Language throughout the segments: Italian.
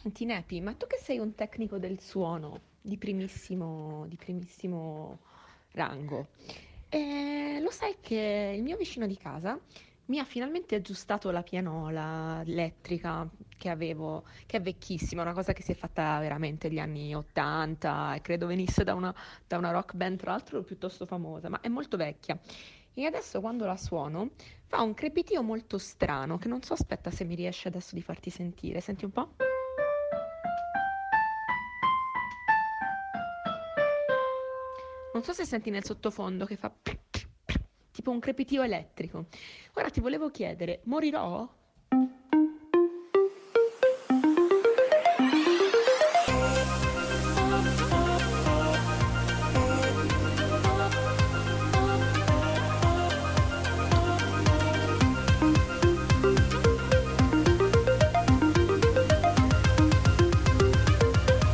Senti, Nepi, ma tu che sei un tecnico del suono di primissimo, di primissimo rango, eh, lo sai che il mio vicino di casa mi ha finalmente aggiustato la pianola elettrica che avevo, che è vecchissima, una cosa che si è fatta veramente negli anni 80 e credo venisse da una, da una rock band, tra l'altro piuttosto famosa, ma è molto vecchia. E adesso quando la suono fa un crepitio molto strano, che non so, aspetta se mi riesce adesso di farti sentire. Senti un po'? Non so se senti nel sottofondo che fa tipo un crepitio elettrico. Ora ti volevo chiedere, morirò?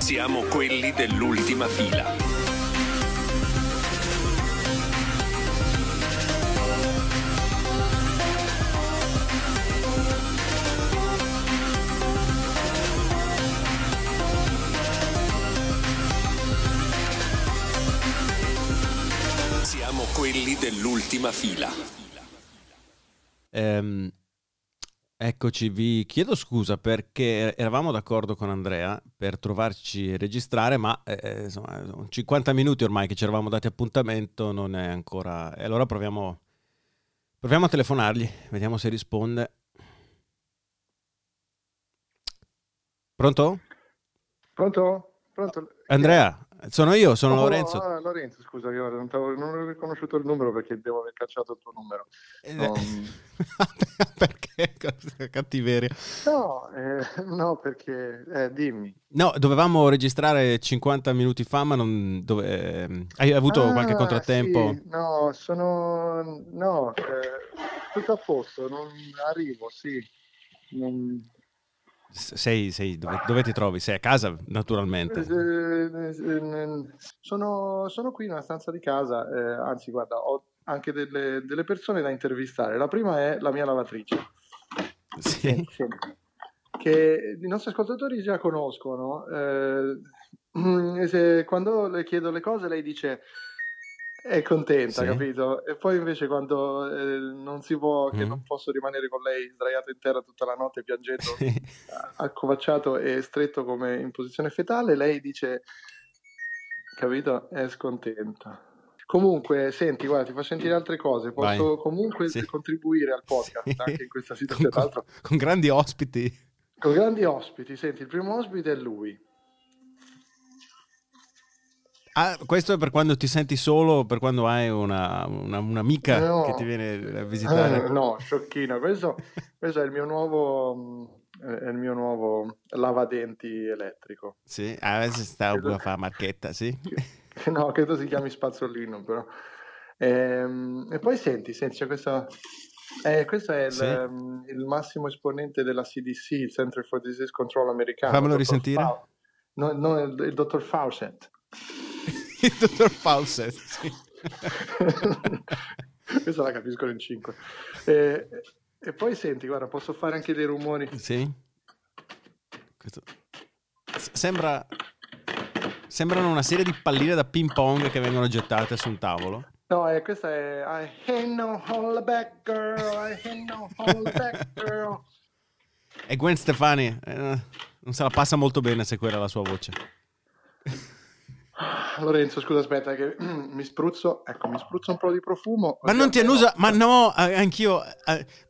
Siamo quelli dell'ultima fila. Quelli dell'ultima fila. Ehm, eccoci, vi chiedo scusa perché eravamo d'accordo con Andrea per trovarci e registrare, ma eh, insomma, sono 50 minuti ormai che ci eravamo dati appuntamento, non è ancora... E allora proviamo, proviamo a telefonargli, vediamo se risponde. Pronto? Pronto? Pronto? Andrea, sono io, sono Oh, Lorenzo. ah, Lorenzo, scusa, io non, t'avevo- non ho riconosciuto il numero perché devo aver cacciato il tuo numero. Eh, Non- perché? Cattiveria. No, eh, no, perché... Eh, dimmi. No, dovevamo registrare 50 minuti fa, ma non... Dove... ehm, Hai avuto qualche Ah, contrattempo? sì, no, sono... No, eh, tutto a posto, non arrivo, sì. Non- Sei, sei- dove, dove ti trovi? Sei a casa, naturalmente. Sono, sono qui in una stanza di casa, eh, anzi guarda, ho anche delle, delle persone da intervistare. La prima è la mia lavatrice. Sì. Sì. che i nostri ascoltatori già conoscono. eh, quando le chiedo le cose, lei dice è contenta, Sì. capito? E poi invece quando eh, non si può, che Mhm. non posso rimanere con lei sdraiato in terra tutta la notte piangendo, accovacciato e stretto come in posizione fetale, lei dice, capito? È scontenta. Comunque, senti, guarda, ti faccio sentire altre cose. Posso Vai. comunque Sì. contribuire al podcast Sì. anche in questa situazione. Con- con grandi ospiti. con grandi ospiti. Senti, il primo ospite è lui. Ah, questo è per quando ti senti solo, per quando hai una, una- un'amica No. che ti viene a visitare. Eh, no, sciocchino. Questo, questo è il mio nuovo, mh, è il mio nuovo lavadenti elettrico. Sì, ah, adesso sta a fare marchetta, sì. No, credo si chiami spazzolino, però. Ehm, E, poi senti, senti, c'è questa... eh, questo è il, Sì. ehm, il massimo esponente della CDC, il Center for Disease Control americano. Fammelo risentire. Fau- No, no, il, il dottor Fawcett. Il dottor Fawcett, sì. Questa la capiscono in cinque. E, e poi senti, guarda, posso fare anche dei rumori. Sì. Questo- S- Sembra... Sembrano una serie di palline da ping pong che vengono gettate su un tavolo. No, eh, questa è I ain't no hold back girl, I ain't no hold back girl. E Gwen Stefani eh, non se la passa molto bene se quella è la sua voce. Lorenzo, scusa, aspetta che mi spruzzo, ecco, mi spruzzo un po' di profumo. Ma non ti annusa, ma no, anch'io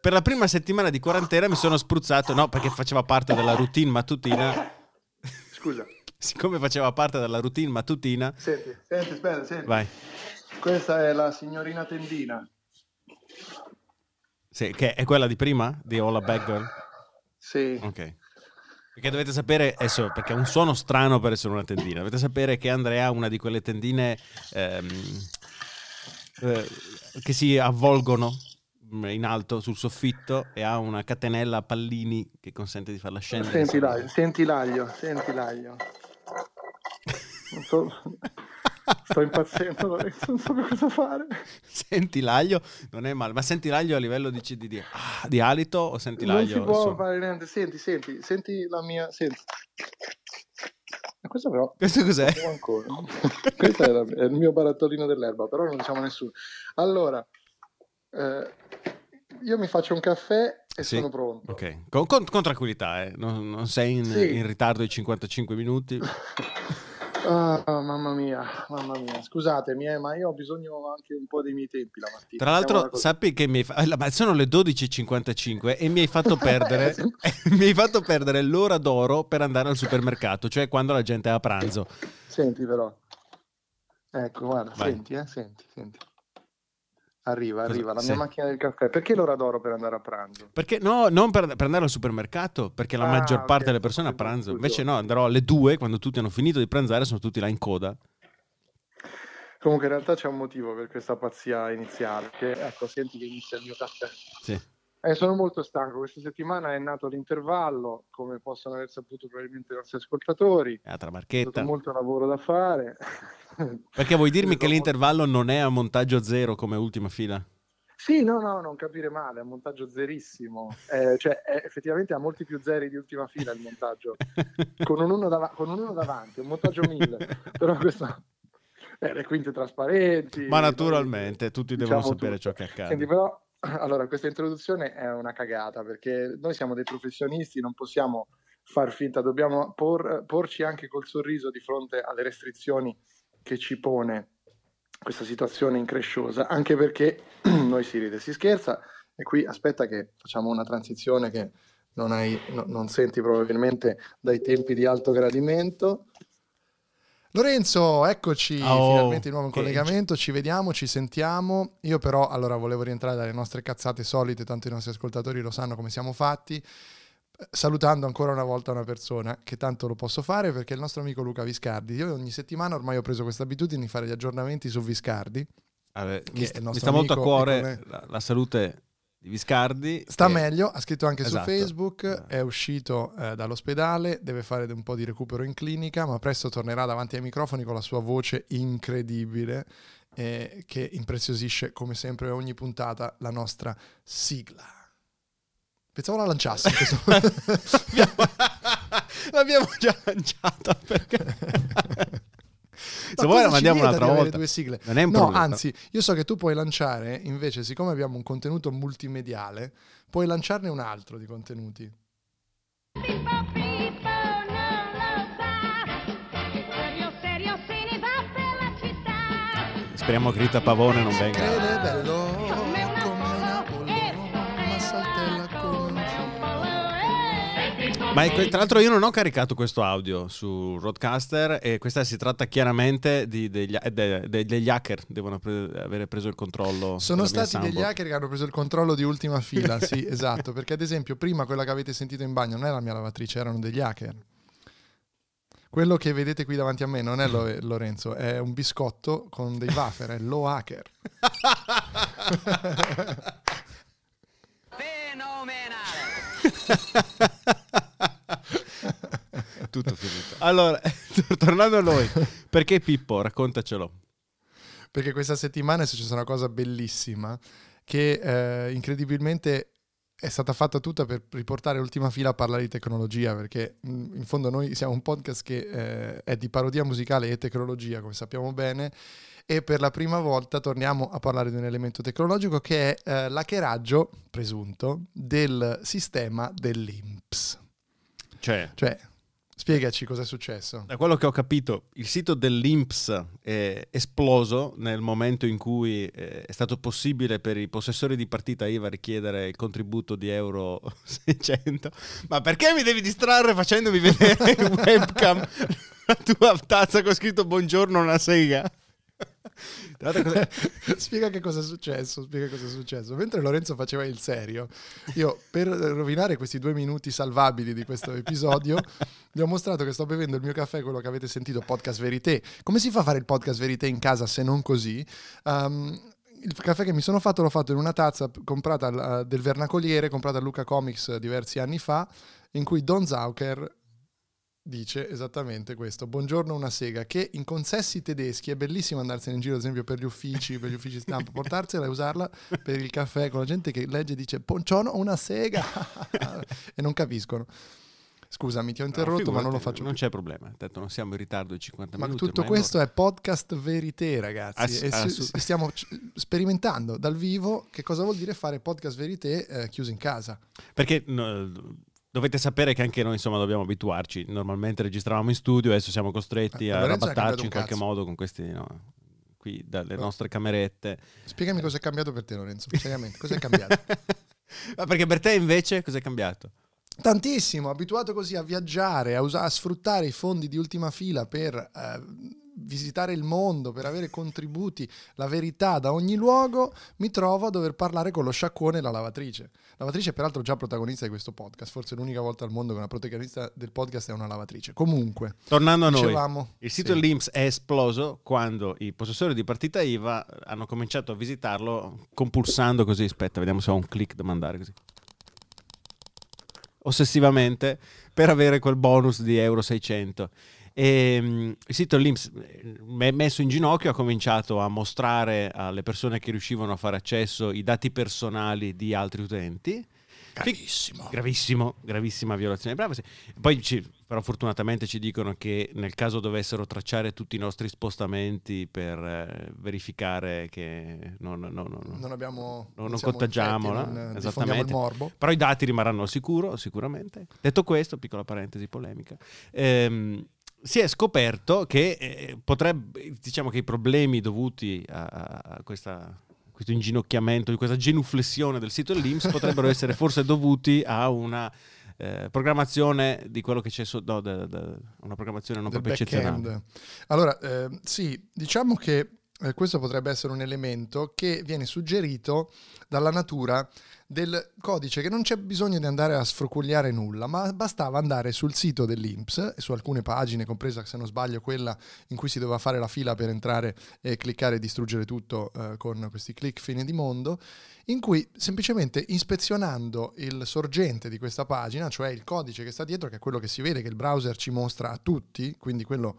per la prima settimana di quarantena mi sono spruzzato, no, perché faceva parte della routine mattutina. Scusa, Siccome faceva parte della routine mattutina, senti, senti, aspetta, senti. vai. Questa è la signorina Tendina. Sì, che è quella di prima? Di All Bad Girl? Sì, Ok. Perché dovete sapere, adesso, perché è un suono strano per essere una tendina, dovete sapere che Andrea ha una di quelle tendine ehm, eh, che si avvolgono in alto sul soffitto e ha una catenella a pallini che consente di farla scendere. senti l'aglio, senti l'aglio, senti l'aglio. So- Sto impazzendo, Lorenzo, non so più cosa fare. Senti l'aglio, non è male, ma senti l'aglio a livello di, di, di, ah, di alito o senti Non l'aglio? si può insomma? fare niente. Senti, senti, senti la mia... Senti. Ma questo però... Questo cos'è? Ancora. Questo è, la- è il mio barattolino dell'erba, però non diciamo a nessuno. Allora, eh, io mi faccio un caffè e Sì. sono pronto. Ok, con, con- con tranquillità, eh. non, non sei in, Sì. in ritardo di 55 minuti. Ah, mamma mia, mamma mia. Scusatemi, eh, ma io ho bisogno anche un po' dei miei tempi la mattina. Tra l'altro, sappi che mi hai fa- ah, ma sono le 12.55 e mi hai fatto perdere mi hai fatto perdere l'ora d'oro per andare al supermercato, cioè quando la gente è a pranzo. Senti però. Ecco, guarda, Vai. senti, eh, senti, senti. Arriva, arriva la sì. mia macchina del caffè. Perché l'ora d'oro per andare a pranzo? Perché no, non per, per andare al supermercato, perché la Ah, maggior parte delle persone a pranzo. Invece no, andrò alle 2 quando tutti hanno finito di pranzare, sono tutti là in coda. Comunque in realtà c'è un motivo per questa pazzia iniziale. Che, ecco, senti che inizia il mio caffè. Sì. Eh, sono molto stanco. Questa settimana è nato l'intervallo, come possono aver saputo probabilmente i nostri ascoltatori. Altra C'è marchetta. stato molto lavoro da fare. Perché vuoi dirmi che l'intervallo non è a montaggio zero come ultima fila? Sì, no, no, non capire male, è un montaggio zerissimo. Eh, cioè, è- effettivamente ha molti più zeri di ultima fila il montaggio, con un uno, dava- con un uno davanti, un montaggio 1000. Però questo... Eh, le quinte trasparenti. Ma naturalmente tutti devono diciamo sapere tutto. ciò che accade. Senti, però, allora, questa introduzione è una cagata, perché noi siamo dei professionisti, non possiamo far finta, dobbiamo por- porci anche col sorriso di fronte alle restrizioni che ci pone questa situazione incresciosa, anche perché noi si ride si scherza, e qui aspetta che facciamo una transizione che non, hai, no- non senti probabilmente dai tempi di alto gradimento. Lorenzo, eccoci Oh, finalmente di nuovo in collegamento, ci vediamo, ci sentiamo. Io però allora volevo rientrare dalle nostre cazzate solite, tanto i nostri ascoltatori lo sanno come siamo fatti, salutando ancora una volta una persona che tanto lo posso fare perché è il nostro amico Luca Viscardi. Io ogni settimana ormai ho preso questa abitudine di fare gli aggiornamenti su Viscardi. Vabbè, che mi, è sta, molto a cuore la, la salute di Viscardi. Sta che- meglio, ha scritto anche Esatto. su Facebook, Esatto. è uscito eh, dall'ospedale, deve fare un po' di recupero in clinica, ma presto tornerà davanti ai microfoni con la sua voce incredibile eh, che impreziosisce come sempre ogni puntata la nostra sigla. Pensavo la lanciassi. questo- L'abbiamo- L'abbiamo già lanciata perché... Se vuoi la mandiamo un'altra volta. due sigle? Non è un no, problema. anzi, io so che tu puoi lanciare, invece, siccome abbiamo un contenuto multimediale, puoi lanciarne un altro di contenuti. Speriamo che Rita Pavone non venga. Crede bello Ma è- tra l'altro io non ho caricato questo audio su Roadcaster e questa si tratta chiaramente di- degli, eh, de- de- degli hacker, devono pre- avere preso il controllo. Sono stati degli hacker che hanno preso il controllo di ultima fila, sì, esatto, perché ad esempio prima quella che avete sentito in bagno non è la mia lavatrice, erano degli hacker. Quello che vedete qui davanti a me non è Lo- Lorenzo, è un biscotto con dei wafer, è lo hacker. Tutto finito. Allora, tornando a noi, perché Pippo? Raccontacelo. Perché questa settimana è successa una cosa bellissima che eh, incredibilmente è stata fatta tutta per riportare l'ultima fila a parlare di tecnologia, perché mh, in fondo noi siamo un podcast che eh, è di parodia musicale e tecnologia, come sappiamo bene, e per la prima volta torniamo a parlare di un elemento tecnologico che è eh, l'hackeraggio presunto del sistema dell'INPS. Cioè, Cioè, spiegaci cosa è successo. da quello che ho capito, il sito dell'Inps è esploso nel momento in cui eh, è stato possibile per i possessori di partita IVA richiedere il contributo di euro 600. Ma perché mi devi distrarre facendomi vedere in webcam la tua tazza con scritto buongiorno una sega? Cosa- spiega che cosa è successo, spiega cosa è successo. Mentre Lorenzo faceva il serio, io per rovinare questi due minuti salvabili di questo episodio, vi ho mostrato che sto bevendo il mio caffè, quello che avete sentito, podcast Verité. Come si fa a fare il podcast Verité in casa se non così? Um, il caffè che mi sono fatto l'ho fatto in una tazza comprata al- del Vernacoliere, comprata a Luca Comics diversi anni fa, in cui Don Zauker dice esattamente questo. Buongiorno una sega, che in consessi tedeschi è bellissimo andarsene in giro, ad esempio per gli uffici, per gli uffici stampa, portarsela e usarla per il caffè con la gente che legge e dice buongiorno una sega e non capiscono. Scusami, ti ho interrotto, ma non lo faccio Non più. c'è problema. Detto, non siamo in ritardo di 50 Ma minuti. tutto ormai questo è podcast verité, ragazzi. Ass- assu- stiamo c- sperimentando dal vivo che cosa vuol dire fare podcast verité eh, chiuso in casa. Perché no, dovete sapere che anche noi insomma dobbiamo abituarci. Normalmente registravamo in studio, adesso siamo costretti Eh, a rabattarci in qualche cazzo. modo con questi no, qui dalle Oh. nostre camerette. Spiegami cosa è cambiato per te, Lorenzo. Seriamente, cosa è cambiato? Ma perché per te invece cosa è cambiato? Tantissimo, abituato così a viaggiare, a, usa- a sfruttare i fondi di ultima fila per eh, visitare il mondo, per avere contributi, la verità da ogni luogo, mi trovo a dover parlare con lo sciacquone e la lavatrice. Lavatrice è peraltro già protagonista di questo podcast, forse l'unica volta al mondo che una protagonista del podcast è una lavatrice. Comunque, Tornando a noi, dicevamo... il sito sì. dell'Inps è esploso quando i possessori di partita IVA hanno cominciato a visitarlo compulsando così. Aspetta, vediamo se ho un click da mandare così. Ossessivamente per avere quel bonus di euro 600. E, mm, il sito dell'Inps eh, messo in ginocchio ha cominciato a mostrare alle persone che riuscivano a fare accesso i dati personali di altri utenti. Gravissimo. Gravissimo, gravissima violazione. Bravo, sì. Poi ci- però fortunatamente ci dicono che nel caso dovessero tracciare tutti i nostri spostamenti per eh, verificare che non, no, no, no. Non abbiamo... No, non siamo contagiamo, infetti, no? non, eh, Esattamente. morbo. Però i dati rimarranno al sicuro, sicuramente. Detto questo, piccola parentesi polemica, ehm, si è scoperto che eh, potrebbe, diciamo che i problemi dovuti a, a- questa, questo inginocchiamento, questa genuflessione del sito dell'Inps potrebbero essere forse dovuti a una eh, programmazione di quello che c'è so- no, da- da- una programmazione non del proprio eccezionale. Allora, eh, sì, diciamo che eh, questo potrebbe essere un elemento che viene suggerito dalla natura del codice, che non c'è bisogno di andare a sfrocugliare nulla, ma bastava andare sul sito dell'Inps su alcune pagine, compresa se non sbaglio quella in cui si doveva fare la fila per entrare e cliccare e distruggere tutto eh, con questi click fine di mondo, in cui semplicemente ispezionando il sorgente di questa pagina, cioè il codice che sta dietro, che è quello che si vede che il browser ci mostra a tutti, quindi quello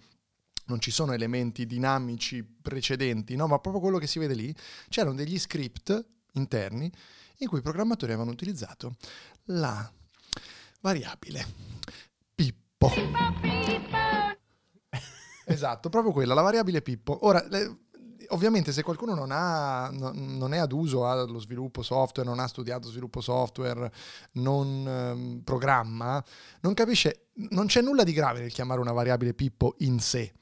non ci sono elementi dinamici precedenti, no? ma proprio quello che si vede lì, c'erano degli script interni in cui i programmatori avevano utilizzato la variabile Pippo. Esatto, proprio quella, la variabile Pippo. Ora, le- ovviamente se qualcuno non, ha, no- non è ad uso allo sviluppo software, non ha studiato sviluppo software, non ehm, programma, non capisce, non c'è nulla di grave nel chiamare una variabile Pippo in sé,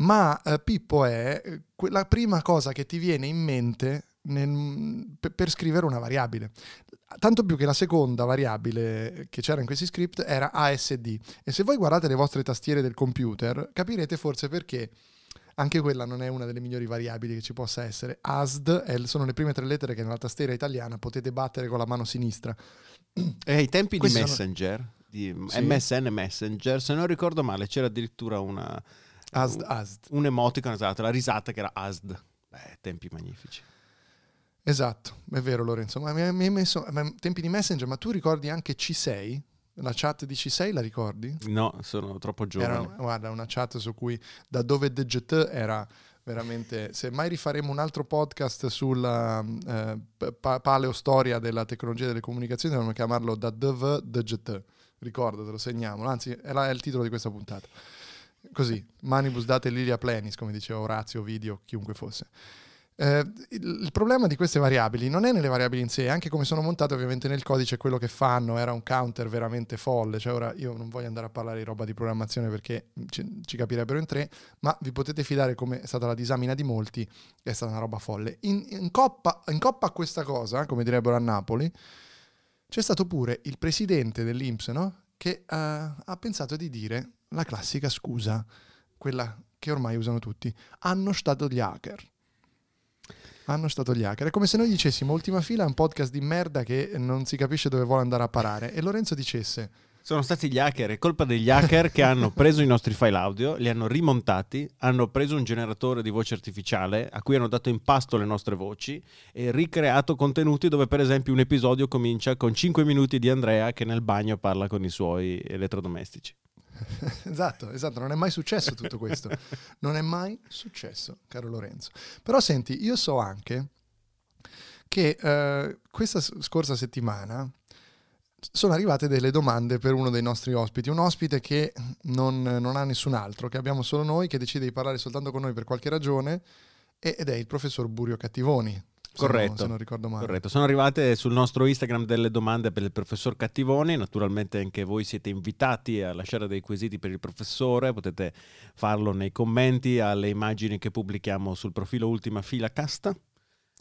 ma eh, Pippo è eh, la prima cosa che ti viene in mente nel- per, per scrivere una variabile. Tanto più che la seconda variabile che c'era in questi script era ASD. E se voi guardate le vostre tastiere del computer, capirete forse perché anche quella non è una delle migliori variabili che ci possa essere. ASD è- sono le prime tre lettere che nella tastiera italiana potete battere con la mano sinistra. E ai tempi Questi di sono- Messenger, di Sì. MSN Messenger, se non ricordo male, c'era addirittura una, ASD, ASD. un emoticon, esatto, la risata che era ASD. Beh, tempi magnifici. Esatto, è vero Lorenzo, ma mi hai messo ma tempi di Messenger, ma tu ricordi anche C6? La chat di C6 la ricordi? No, sono troppo giovane. Era, guarda, una chat su cui da dove DGT era veramente... Se mai rifaremo un altro podcast sulla eh, pa- paleostoria della tecnologia delle comunicazioni, dovremmo chiamarlo da DV DGT. Ricordatelo, segniamolo. Anzi, è, la- è il titolo di questa puntata. Così, manibus date lilia plenis, come diceva Orazio, Video, chiunque fosse. Eh, il, il problema di queste variabili non è nelle variabili in sé, anche come sono montate ovviamente nel codice quello che fanno era un counter veramente folle, cioè ora io non voglio andare a parlare di roba di programmazione perché ci, ci capirebbero in tre, ma vi potete fidare come è stata la disamina di molti, è stata una roba folle. In, in coppa, in coppa a questa cosa, come direbbero a Napoli, c'è stato pure il presidente dell'Inps, no? Che eh, ha pensato di dire la classica scusa, quella che ormai usano tutti, hanno stato gli hacker. Hanno stato gli hacker. È come se noi dicessimo ultima fila è un podcast di merda che non si capisce dove vuole andare a parare. E Lorenzo dicesse: Sono stati gli hacker, è colpa degli hacker che hanno preso i nostri file audio, li hanno rimontati, hanno preso un generatore di voce artificiale a cui hanno dato in pasto le nostre voci e ricreato contenuti dove per esempio un episodio comincia con 5 minuti di Andrea che nel bagno parla con i suoi elettrodomestici. esatto, esatto, non è mai successo tutto questo. Non è mai successo, caro Lorenzo. Però senti, io so anche che eh, questa scorsa settimana sono arrivate delle domande per uno dei nostri ospiti, un ospite che non, non ha nessun altro, che abbiamo solo noi, che decide di parlare soltanto con noi per qualche ragione, ed è il professor Burio Cattivoni. Corretto. se non ricordo male. Corretto, sono arrivate sul nostro Instagram delle domande per il professor Cattivoni, naturalmente anche voi siete invitati a lasciare dei quesiti per il professore, potete farlo nei commenti alle immagini che pubblichiamo sul profilo Ultima Fila Casta.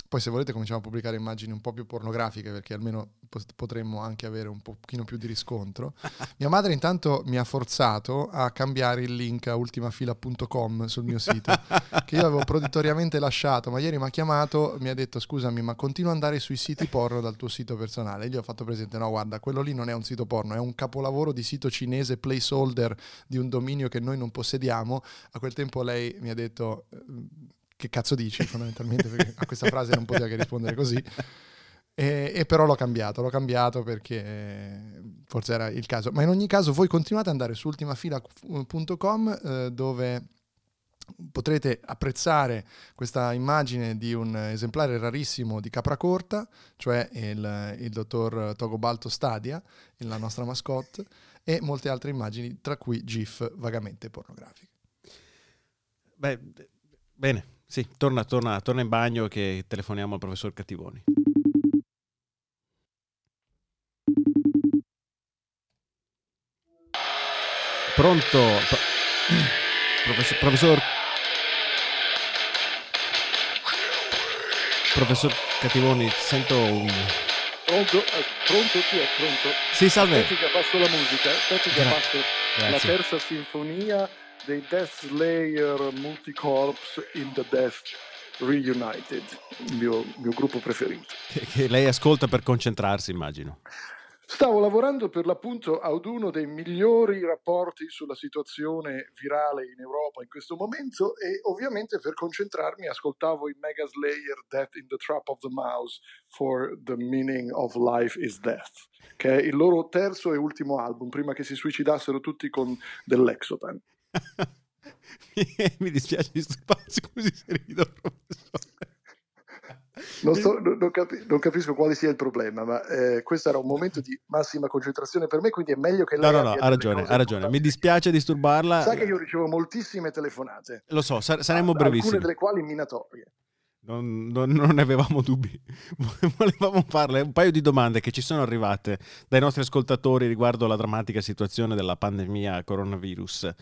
Poi se volete cominciamo a pubblicare immagini un po' più pornografiche perché almeno pot- potremmo anche avere un pochino più di riscontro. Mia madre intanto mi ha forzato a cambiare il link a ultimafila.com sul mio sito che io avevo proditoriamente lasciato, ma ieri mi ha chiamato, mi ha detto scusami ma continua ad andare sui siti porno dal tuo sito personale. E gli ho fatto presente no guarda quello lì non è un sito porno, è un capolavoro di sito cinese placeholder di un dominio che noi non possediamo. A quel tempo lei mi ha detto che cazzo dici? fondamentalmente perché a questa frase non poteva che rispondere così. E, e però l'ho cambiato l'ho cambiato perché eh, forse era il caso. Ma in ogni caso voi continuate ad andare su ultimafila.com eh, dove potrete apprezzare questa immagine di un esemplare rarissimo di capra corta cioè il, il dottor Togobalto Stadia la nostra mascotte e molte altre immagini tra cui gif vagamente pornografiche. Beh, bene, sì, torna, torna, torna in bagno che telefoniamo al professor Cattivoni. Pronto? Pro- professor, professor... Professor Cattivoni, sento un... Pronto? Pronto? Chi è pronto? Sì, salve. Aspetti che abbasso la musica, aspetti che Gra- abbasso la Grazie. terza sinfonia dei Death Slayer Multicorps in the Death Reunited, il mio, mio gruppo preferito. Che, che lei ascolta per concentrarsi, immagino. Stavo lavorando per l'appunto ad uno dei migliori rapporti sulla situazione virale in Europa in questo momento e ovviamente per concentrarmi ascoltavo i Mega Slayer Death in the Trap of the Mouse for the Meaning of Life is Death, che è il loro terzo e ultimo album prima che si suicidassero tutti con dell'Exotan. Mi dispiace disturbarsi così se rido, professore. Non, so- non- capi- non capisco quale sia il problema, ma eh, questo era un momento di massima concentrazione per me, quindi è meglio che No, lei no, no, ha ragione, ha ragione. Mi dispiace disturbarla. Sa che io ricevo moltissime telefonate. Lo so, sar- saremmo alcune brevissimi. delle quali minatorie. Non, non- non avevamo dubbi. Volevamo farle un paio di domande che ci sono arrivate dai nostri ascoltatori riguardo la drammatica situazione della pandemia coronavirus. Eh,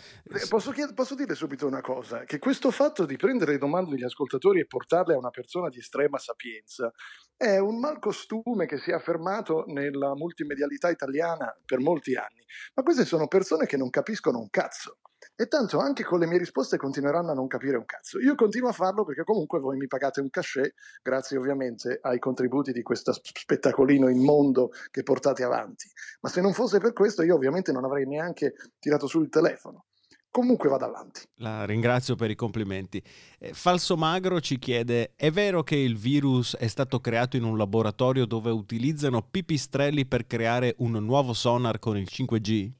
Posso, chied- posso dire subito una cosa? Che questo fatto di prendere le domande degli ascoltatori e portarle a una persona di estrema sapienza è un malcostume che si è affermato nella multimedialità italiana per molti anni. Ma queste sono persone che non capiscono un cazzo. E tanto anche con le mie risposte continueranno a non capire un cazzo. Io continuo a farlo perché comunque voi mi pagate un cachet, grazie ovviamente ai contributi di questo spettacolino immondo che portate avanti. Ma se non fosse per questo io ovviamente non avrei neanche tirato su il telefono. Comunque vado avanti. La ringrazio per i complimenti. Eh, Falso Magro ci chiede: è vero che il virus è stato creato in un laboratorio dove utilizzano pipistrelli per creare un nuovo sonar con il 5G?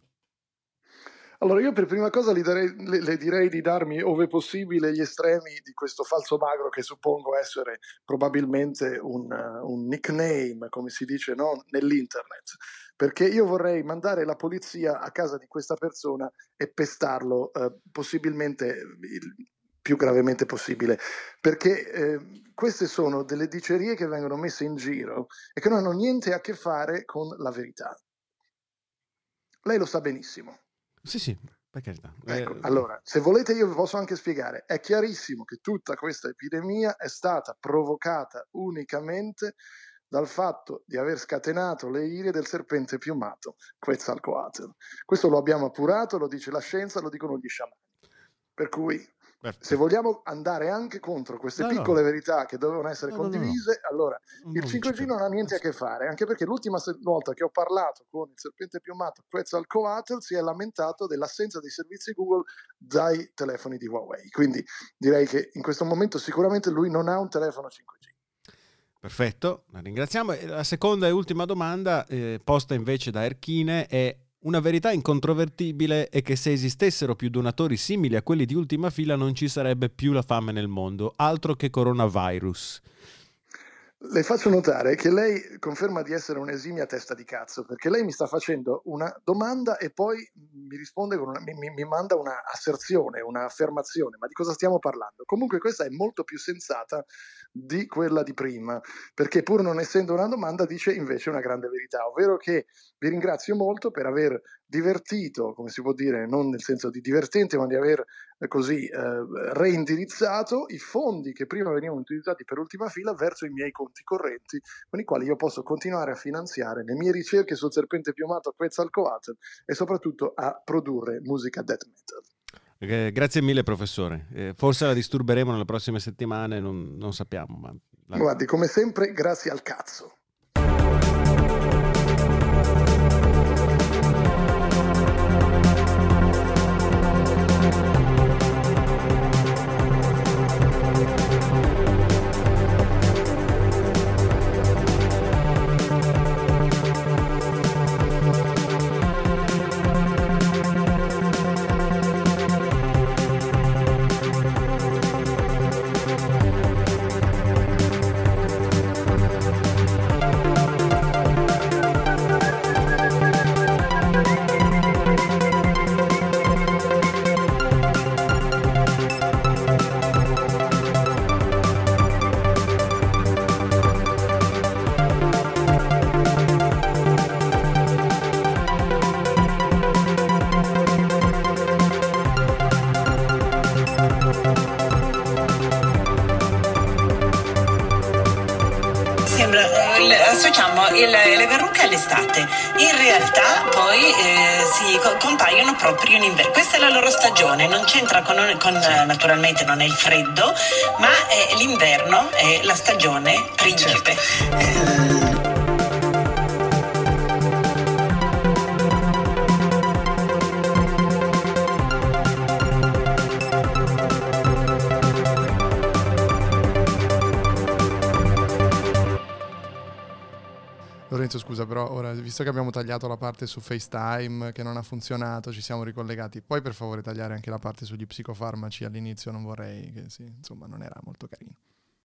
Allora, io per prima cosa darei- le, le direi di darmi, ove possibile, gli estremi di questo falso magro che suppongo essere probabilmente un, un nickname, come si dice no? nell'internet. Perché io vorrei mandare la polizia a casa di questa persona e pestarlo, eh, possibilmente il più gravemente possibile. Perché eh, queste sono delle dicerie che vengono messe in giro e che non hanno niente a che fare con la verità. Lei lo sa benissimo. Sì, sì, per carità. Ecco, Eh, allora, se volete io vi posso anche spiegare, è chiarissimo che tutta questa epidemia è stata provocata unicamente dal fatto di aver scatenato le ire del serpente piumato Quetzalcoatl. Questo lo abbiamo appurato, lo dice la scienza, lo dicono gli sciamani. Per cui, perfetto. se vogliamo andare anche contro queste No, no. piccole verità che dovevano essere No, no, no, no. condivise, allora il Non ci 5G credo. non ha niente a che fare, anche perché l'ultima volta che ho parlato con il serpente piumato Quetzalcoatl si è lamentato dell'assenza dei servizi Google dai telefoni di Huawei. Quindi direi che in questo momento sicuramente lui non ha un telefono 5G. Perfetto, la ringraziamo. La seconda e ultima domanda, eh, posta invece da Erchine, è Una verità incontrovertibile è che se esistessero più donatori simili a quelli di ultima fila non ci sarebbe più la fame nel mondo, altro che coronavirus. Le faccio notare che lei conferma di essere un'esimia testa di cazzo, perché lei mi sta facendo una domanda e poi mi risponde con una, mi, mi- manda una asserzione, un'affermazione. Ma di cosa stiamo parlando? Comunque questa è molto più sensata di quella di prima, perché pur non essendo una domanda dice invece una grande verità, ovvero che vi ringrazio molto per aver divertito, come si può dire, non nel senso di divertente, ma di aver eh, così eh, reindirizzato i fondi che prima venivano utilizzati per ultima fila verso i miei conti correnti, con i quali io posso continuare a finanziare le mie ricerche sul serpente piumato Quetzalcoatl e soprattutto a produrre musica death metal. Grazie mille professore, Eh, forse la disturberemo nelle prossime settimane, non, non sappiamo. Ma... Guardi, come sempre, grazie al cazzo. Le- associamo il- le verruche all'estate, in realtà poi eh, si co- compaiono proprio in inverno. Questa è la loro stagione, non c'entra con, con, eh, naturalmente non è il freddo, ma l'inverno, è la stagione principe. Lorenzo, scusa, però ora, visto che abbiamo tagliato la parte su FaceTime che non ha funzionato, ci siamo ricollegati, puoi per favore tagliare anche la parte sugli psicofarmaci all'inizio? Non vorrei che, sì, insomma, non era molto carino.